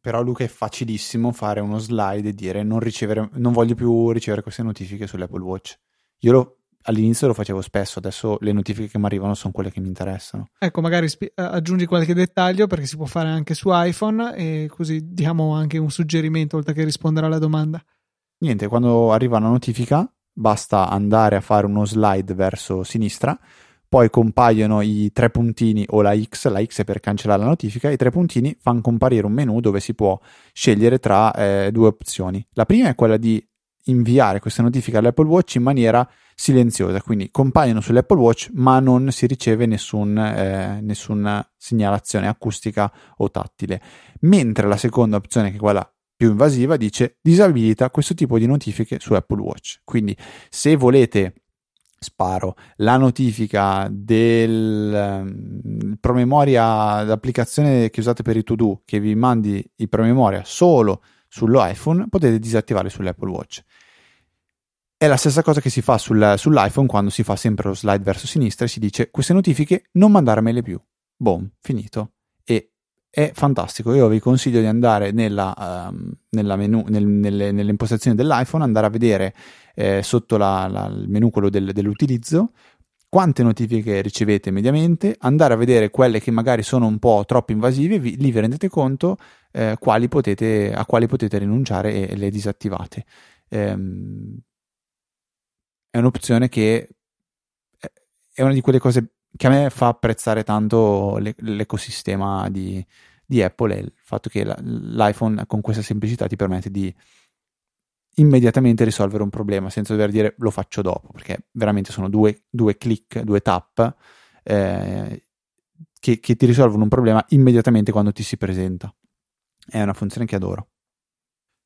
però Luca è facilissimo fare uno slide e dire non, ricevere, non voglio più ricevere queste notifiche sull'Apple Watch io lo, all'inizio lo facevo spesso, adesso le notifiche che mi arrivano sono quelle che mi interessano. Ecco, magari spi- aggiungi qualche dettaglio perché si può fare anche su iPhone e così diamo anche un suggerimento oltre che rispondere alla domanda niente, quando arriva una notifica basta andare a fare uno slide verso sinistra, poi compaiono i tre puntini o la X, la X è per cancellare la notifica, i tre puntini fanno comparire un menu dove si può scegliere tra eh, due opzioni. La prima è quella di inviare queste notifiche all'Apple Watch in maniera silenziosa, quindi compaiono sull'Apple Watch ma non si riceve nessun, eh, nessuna segnalazione acustica o tattile. Mentre la seconda opzione, che è quella più invasiva dice disabilita questo tipo di notifiche su Apple Watch. Quindi se volete sparo la notifica del um, promemoria l'applicazione che usate per i to do che vi mandi il promemoria solo sull'iPhone potete disattivare sull'Apple Watch. È la stessa cosa che si fa sul, sull'iPhone quando si fa sempre lo slide verso sinistra e si dice queste notifiche non mandarmele più boom finito è fantastico. Io vi consiglio di andare nella, um, nella menu, nel, nelle, nelle, impostazioni dell'iPhone, andare a vedere eh, sotto la, la, il menu quello del, dell'utilizzo quante notifiche ricevete mediamente, andare a vedere quelle che magari sono un po' troppo invasive, vi, lì vi rendete conto eh, quali potete, a quali potete rinunciare e, e le disattivate. Ehm, è un'opzione che è una di quelle cose che a me fa apprezzare tanto l'ecosistema di, di Apple è il fatto che l'iPhone con questa semplicità ti permette di immediatamente risolvere un problema senza dover dire lo faccio dopo, perché veramente sono due, due click, due tap eh, che, che, ti risolvono un problema immediatamente quando ti si presenta. È una funzione che adoro.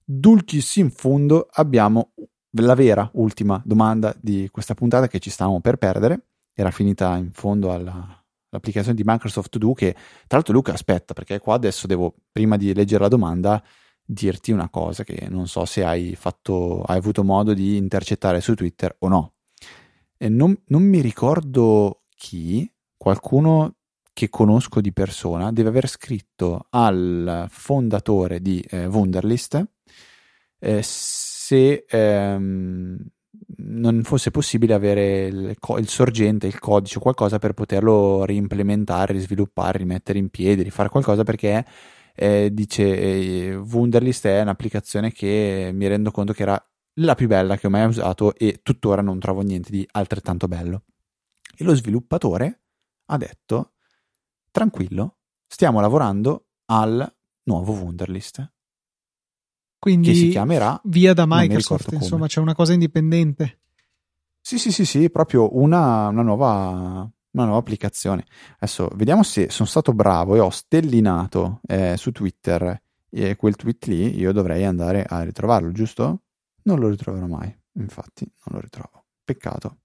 Dulcis in fondo abbiamo la vera ultima domanda di questa puntata che ci stavamo per perdere. Era finita in fondo alla, all'applicazione di Microsoft To Do che tra l'altro Luca aspetta perché qua adesso devo prima di leggere la domanda dirti una cosa che non so se hai, fatto, hai avuto modo di intercettare su Twitter o no. Non, non mi ricordo chi, qualcuno che conosco di persona, deve aver scritto al fondatore di eh, Wunderlist eh, se ehm, non fosse possibile avere il, il, sorgente, il codice o qualcosa per poterlo reimplementare, risviluppare, rimettere in piedi, rifare qualcosa perché eh, dice eh, Wunderlist è un'applicazione che mi rendo conto che era la più bella che ho mai usato e tuttora non trovo niente di altrettanto bello. E lo sviluppatore ha detto, tranquillo, stiamo lavorando al nuovo Wunderlist. Quindi che si chiamerà via da Microsoft, insomma, c'è una cosa indipendente. Sì, sì, sì, sì, proprio una, una nuova una nuova applicazione. Adesso vediamo se sono stato bravo e ho stellinato eh, su Twitter e quel tweet lì, io dovrei andare a ritrovarlo, giusto? Non lo ritroverò mai, infatti, non lo ritrovo. Peccato.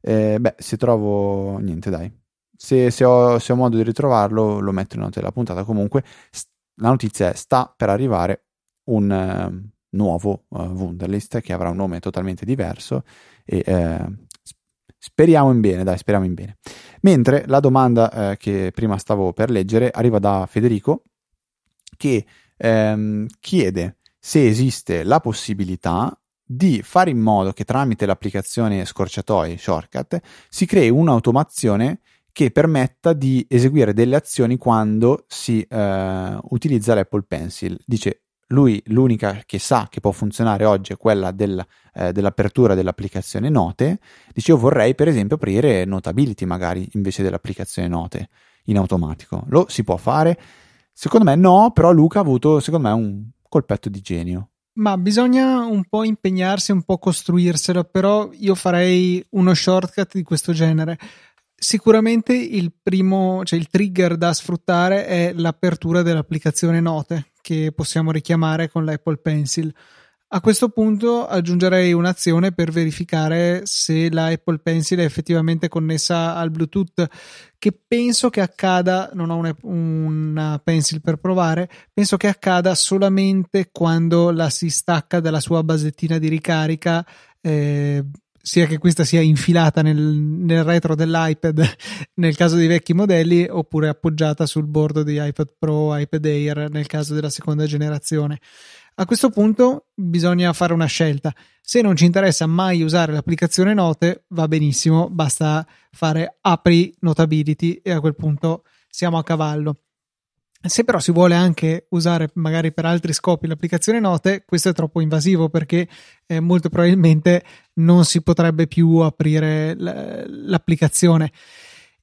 Eh, beh, se trovo niente, dai. Se, se, ho, se, ho, modo di ritrovarlo, lo metto in nota della puntata. Comunque, st- la notizia è: sta per arrivare un uh, nuovo uh, Wunderlist che avrà un nome totalmente diverso e uh, Speriamo in bene, dai, speriamo in bene. Mentre la domanda eh, che prima stavo per leggere arriva da Federico che ehm, chiede se esiste la possibilità di fare in modo che tramite l'applicazione scorciatoi shortcut si crei un'automazione che permetta di eseguire delle azioni quando si eh, utilizza l'Apple Pencil. Dice lui l'unica che sa che può funzionare oggi è quella del, eh, dell'apertura dell'applicazione Note. Dice io vorrei per esempio aprire Notability magari invece dell'applicazione Note in automatico. Lo si può fare? Secondo me no, però Luca ha avuto secondo me un colpetto di genio. Ma bisogna un po' impegnarsi, un po' costruirselo, però io farei uno shortcut di questo genere. Sicuramente il primo, cioè il trigger da sfruttare è l'apertura dell'applicazione Note che possiamo richiamare con l'Apple Pencil. A questo punto aggiungerei un'azione per verificare se la Apple Pencil è effettivamente connessa al Bluetooth, che penso che accada, non ho una, una Pencil per provare, penso che accada solamente quando la si stacca dalla sua basettina di ricarica. Eh, sia che questa sia infilata nel, nel, retro dell'iPad nel caso dei vecchi modelli oppure appoggiata sul bordo di iPad Pro, iPad Air nel caso della seconda generazione. A questo punto bisogna fare una scelta. Se non ci interessa mai usare l'applicazione Note, va benissimo, basta fare apri Notability e a quel punto siamo a cavallo. Se però si vuole anche usare magari per altri scopi l'applicazione note, questo è troppo invasivo perché eh, molto probabilmente non si potrebbe più aprire l- l'applicazione.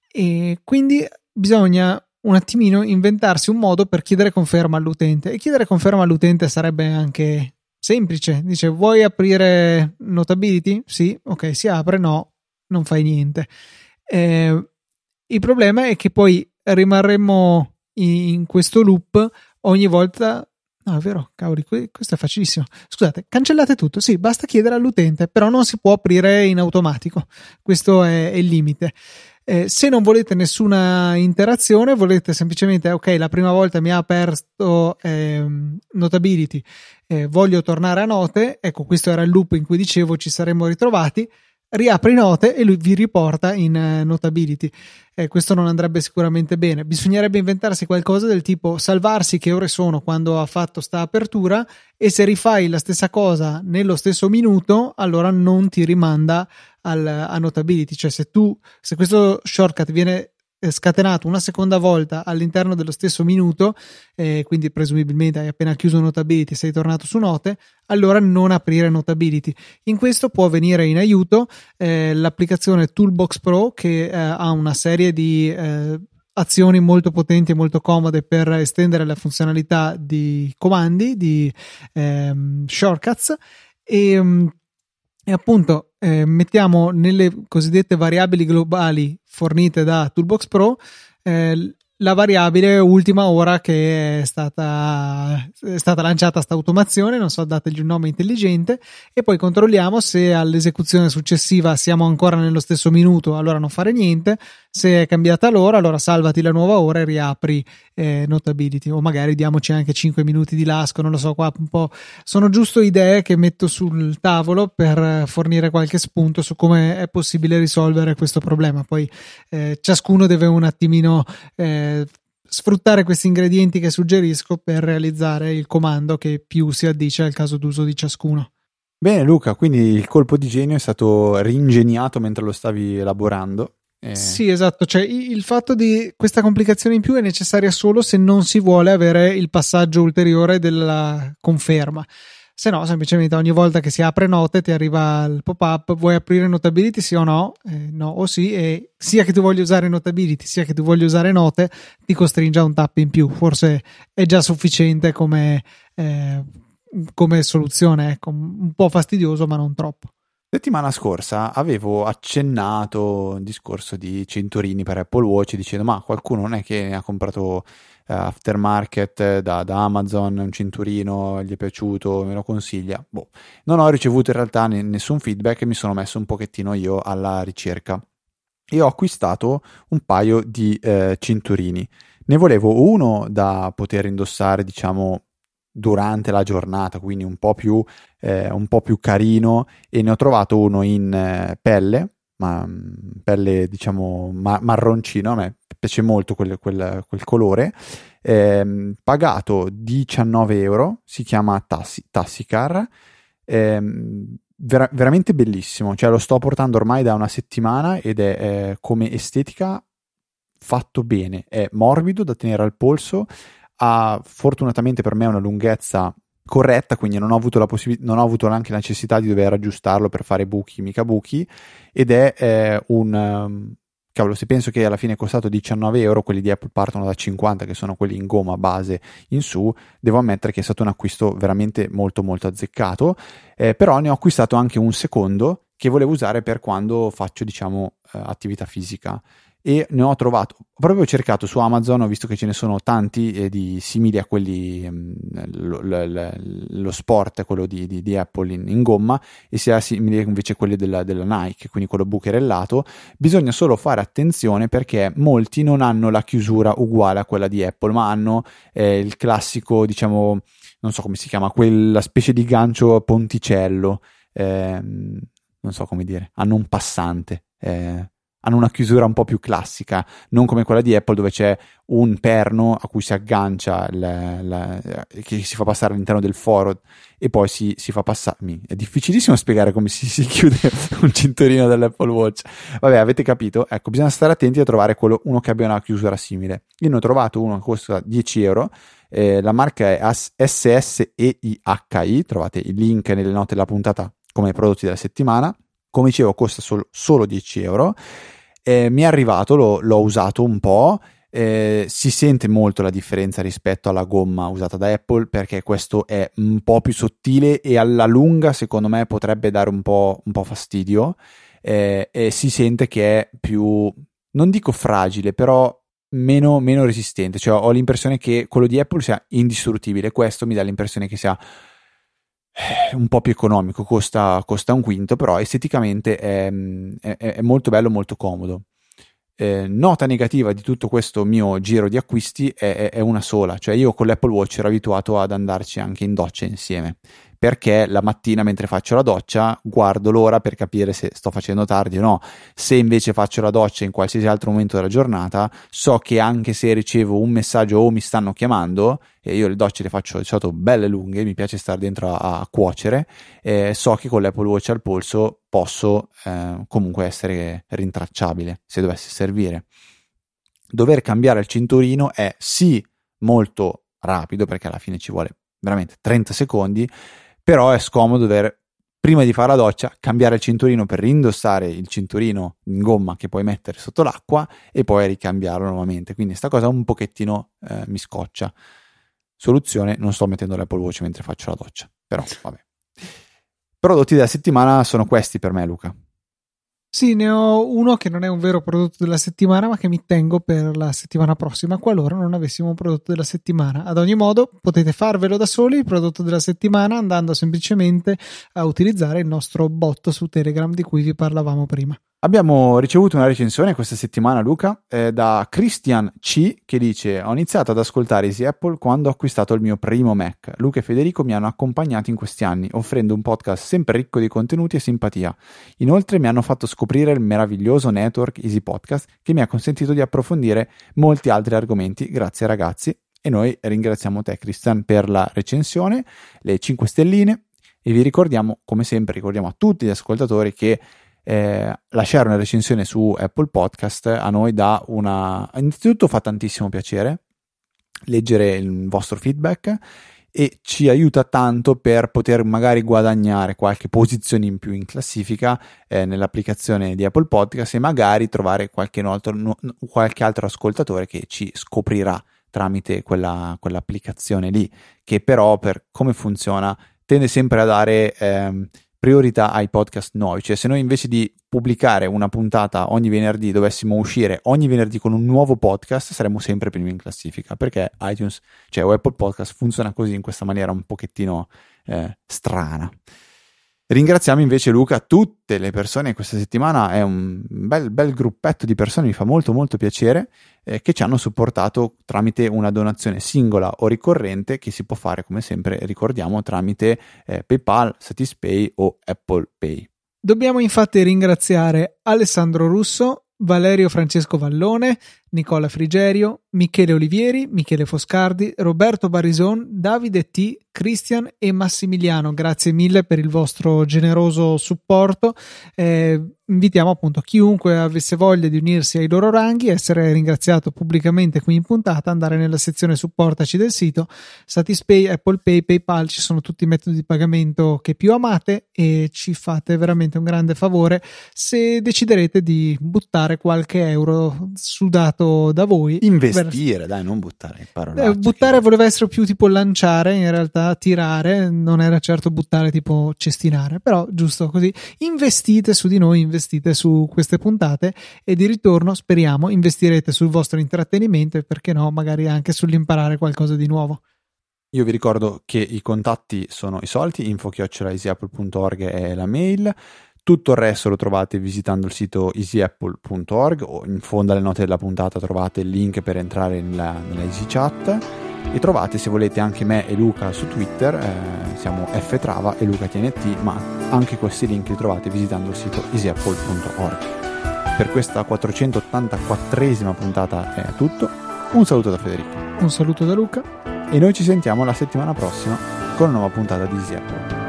E quindi bisogna un attimino inventarsi un modo per chiedere conferma all'utente. E chiedere conferma all'utente sarebbe anche semplice. Dice: Vuoi aprire Notability? Sì, ok, si apre, no, non fai niente. Eh, il problema è che poi rimarremmo in questo loop ogni volta No, è vero, cavoli, questo è facilissimo. Scusate, cancellate tutto. Sì, basta chiedere all'utente, però non si può aprire in automatico. Questo è, è il limite. Eh, se non volete nessuna interazione, volete semplicemente, ok, la prima volta mi ha aperto eh, Notability, eh, voglio tornare a note. Ecco, questo era il loop in cui dicevo ci saremmo ritrovati riapri note e lui vi riporta in uh, notability. Eh, questo non andrebbe sicuramente bene. Bisognerebbe inventarsi qualcosa del tipo salvarsi che ore sono quando ha fatto sta apertura e se rifai la stessa cosa nello stesso minuto, allora non ti rimanda al, a notability. Cioè, se tu, se questo shortcut viene eh, scatenato una seconda volta all'interno dello stesso minuto, eh, quindi presumibilmente hai appena chiuso Notability, sei tornato su Note, allora non aprire Notability. In questo può venire in aiuto eh, l'applicazione Toolbox Pro che eh, ha una serie di eh, azioni molto potenti e molto comode per estendere la funzionalità di comandi, di ehm, shortcuts e mm, e appunto eh, mettiamo nelle cosiddette variabili globali fornite da Toolbox Pro eh, la variabile ultima ora che è stata, è stata lanciata questa automazione, non so, dategli un nome intelligente, e poi controlliamo se all'esecuzione successiva siamo ancora nello stesso minuto, allora non fare niente, se è cambiata l'ora, allora salvati la nuova ora e riapri eh, Notability, o magari diamoci anche 5 minuti di lasco, non lo so, qua un po' sono giusto idee che metto sul tavolo per fornire qualche spunto su come è possibile risolvere questo problema, poi eh, ciascuno deve un attimino... Eh, sfruttare questi ingredienti che suggerisco per realizzare il comando che più si addice al caso d'uso di ciascuno. Bene Luca, quindi il colpo di genio è stato ringegnato mentre lo stavi elaborando. E... Sì, esatto, cioè il fatto di questa complicazione in più è necessaria solo se non si vuole avere il passaggio ulteriore della conferma. Se no semplicemente ogni volta che si apre note ti arriva il pop-up vuoi aprire notability sì o no? Eh, no o sì e sia che tu voglia usare notability sia che tu voglia usare note ti costringe a un tap in più. Forse è già sufficiente come, eh, come soluzione ecco. Un po' fastidioso ma non troppo Settimana scorsa avevo accennato il discorso di cinturini per Apple Watch dicendo ma qualcuno non è che ne ha comprato uh, aftermarket da, da, Amazon, un cinturino, gli è piaciuto, me lo consiglia. Boh. Non ho ricevuto in realtà n- nessun feedback e mi sono messo un pochettino io alla ricerca e ho acquistato un paio di eh, cinturini. Ne volevo uno da poter indossare, diciamo, durante la giornata, quindi un po' più, eh, un po più carino. E ne ho trovato uno in eh, pelle, ma mm, pelle diciamo ma- marroncino, a me piace molto quel, quel, quel colore, eh, pagato 19 euro, si chiama Tassi, Tassicar, eh, vera- veramente bellissimo, cioè lo sto portando ormai da una settimana ed è eh, come estetica fatto bene, è morbido da tenere al polso, ha fortunatamente per me una lunghezza corretta, quindi non ho avuto, la possib- non ho avuto neanche la necessità di dover aggiustarlo per fare buchi, mica buchi, ed è eh, un... Um, cavolo, se penso che alla fine è costato 19 euro, quelli di Apple partono da 50, che sono quelli in gomma base in su, devo ammettere che è stato un acquisto veramente molto molto azzeccato, eh, però ne ho acquistato anche un secondo che volevo usare per quando faccio, diciamo, eh, attività fisica e ne ho trovato, ho proprio cercato su Amazon, ho visto che ce ne sono tanti eh, di simili a quelli, mh, mm, lo, lo, lo, sport, quello di, di, di Apple in, in, gomma, e sia simili invece a quelli della, della, Nike, quindi quello bucherellato. Bisogna solo fare attenzione perché molti non hanno la chiusura uguale a quella di Apple, ma hanno eh, il classico, diciamo, non so come si chiama, quella specie di gancio ponticello, eh, non so come dire, hanno un passante. Eh, hanno una chiusura un po' più classica, non come quella di Apple dove c'è un perno a cui si aggancia, la, la, che si fa passare all'interno del foro e poi si, si fa passare. È difficilissimo spiegare come si, si, chiude un cinturino dell'Apple Watch. Vabbè, avete capito? Ecco, bisogna stare attenti a trovare quello, uno che abbia una chiusura simile. Io ne ho trovato uno che costa 10 euro. Eh, la marca è SSEIHI, trovate il link nelle note della puntata come prodotti della settimana. Come dicevo, costa solo, solo 10 euro eh, mi è arrivato, lo, l'ho usato un po'. Eh, si sente molto la differenza rispetto alla gomma usata da Apple perché questo è un po' più sottile e alla lunga secondo me potrebbe dare un po', un po fastidio eh, e si sente che è più, non dico fragile, però meno, meno resistente. Cioè ho l'impressione che quello di Apple sia indistruttibile, questo mi dà l'impressione che sia un po' più economico, costa, costa un quinto, però esteticamente è, è, è molto bello, molto comodo. Eh, nota negativa di tutto questo mio giro di acquisti è, è, una sola, cioè io con l'Apple Watch ero abituato ad andarci anche in doccia insieme, perché la mattina mentre faccio la doccia guardo l'ora per capire se sto facendo tardi o no. Se invece faccio la doccia in qualsiasi altro momento della giornata, so che anche se ricevo un messaggio o mi stanno chiamando, e io le docce le faccio di solito belle lunghe, mi piace stare dentro a, a cuocere, eh, so che con l'Apple Watch al polso posso eh, comunque essere rintracciabile se dovesse servire. Dover cambiare il cinturino è sì molto rapido perché alla fine ci vuole veramente 30 secondi, però è scomodo dover prima di fare la doccia cambiare il cinturino per rindossare il cinturino in gomma che puoi mettere sotto l'acqua e poi ricambiarlo nuovamente. Quindi questa cosa un pochettino eh, mi scoccia. Soluzione, non sto mettendo l'Apple Watch mentre faccio la doccia, però vabbè. Prodotti della settimana sono questi per me, Luca. Sì, ne ho uno che non è un vero prodotto della settimana, ma che mi tengo per la settimana prossima, qualora non avessimo un prodotto della settimana. Ad ogni modo, potete farvelo da soli il prodotto della settimana andando semplicemente a utilizzare il nostro bot su Telegram di cui vi parlavamo prima. Abbiamo ricevuto una recensione questa settimana, Luca, eh, da Christian C che dice: Ho iniziato ad ascoltare Easy Apple quando ho acquistato il mio primo Mac. Luca e Federico mi hanno accompagnato in questi anni, offrendo un podcast sempre ricco di contenuti e simpatia. Inoltre mi hanno fatto scoprire il meraviglioso network Easy Podcast che mi ha consentito di approfondire molti altri argomenti. Grazie ragazzi. E noi ringraziamo te, Christian, per la recensione, le 5 stelline. E vi ricordiamo, come sempre, ricordiamo a tutti gli ascoltatori che eh, lasciare una recensione su Apple Podcast a noi dà una... Innanzitutto fa tantissimo piacere leggere il vostro feedback e ci aiuta tanto per poter magari guadagnare qualche posizione in più in classifica eh, nell'applicazione di Apple Podcast e magari trovare qualche altro, no, qualche altro ascoltatore che ci scoprirà tramite quella, quell'applicazione lì, che però per come funziona tende sempre a dare eh, priorità ai podcast nuovi, cioè se noi invece di pubblicare una puntata ogni venerdì dovessimo uscire ogni venerdì con un nuovo podcast, saremmo sempre primi in classifica, perché iTunes, cioè Apple Podcast funziona così in questa maniera un pochettino eh, strana. Ringraziamo invece Luca, tutte le persone questa settimana, è un bel, bel gruppetto di persone, mi fa molto molto piacere, eh, che ci hanno supportato tramite una donazione singola o ricorrente che si può fare come sempre, ricordiamo, tramite eh, PayPal, Satispay o Apple Pay. Dobbiamo infatti ringraziare Alessandro Russo, Valerio Francesco Vallone, Nicola Frigerio, Michele Olivieri, Michele Foscardi, Roberto Barison, Davide T, Cristian e Massimiliano. Grazie mille per il vostro generoso supporto. Eh, invitiamo appunto chiunque avesse voglia di unirsi ai loro ranghi, essere ringraziato pubblicamente qui in puntata, andare nella sezione supportaci del sito, Satispay, Apple Pay, PayPal, ci sono tutti i metodi di pagamento che più amate e ci fate veramente un grande favore se deciderete di buttare qualche euro sudato fatto da voi. Investire, per... dai, non buttare parole. Eh, buttare che... voleva essere più tipo lanciare, in realtà tirare, non era certo buttare tipo cestinare, però giusto così. Investite su di noi, investite su queste puntate e di ritorno speriamo investirete sul vostro intrattenimento e perché no, magari anche sull'imparare qualcosa di nuovo. Io vi ricordo che i contatti sono i soliti, info-easyapple.org è la mail. Tutto il resto lo trovate visitando il sito easyapple.org o in fondo alle note della puntata trovate il link per entrare nella, nella Easy Chat e trovate se volete anche me e Luca su Twitter, eh, siamo ftrava e lucatnt, ma anche questi link li trovate visitando il sito easyapple.org. Per questa 484esima puntata è tutto, un saluto da Federico. Un saluto da Luca. E noi ci sentiamo la settimana prossima con una nuova puntata di Easy Apple.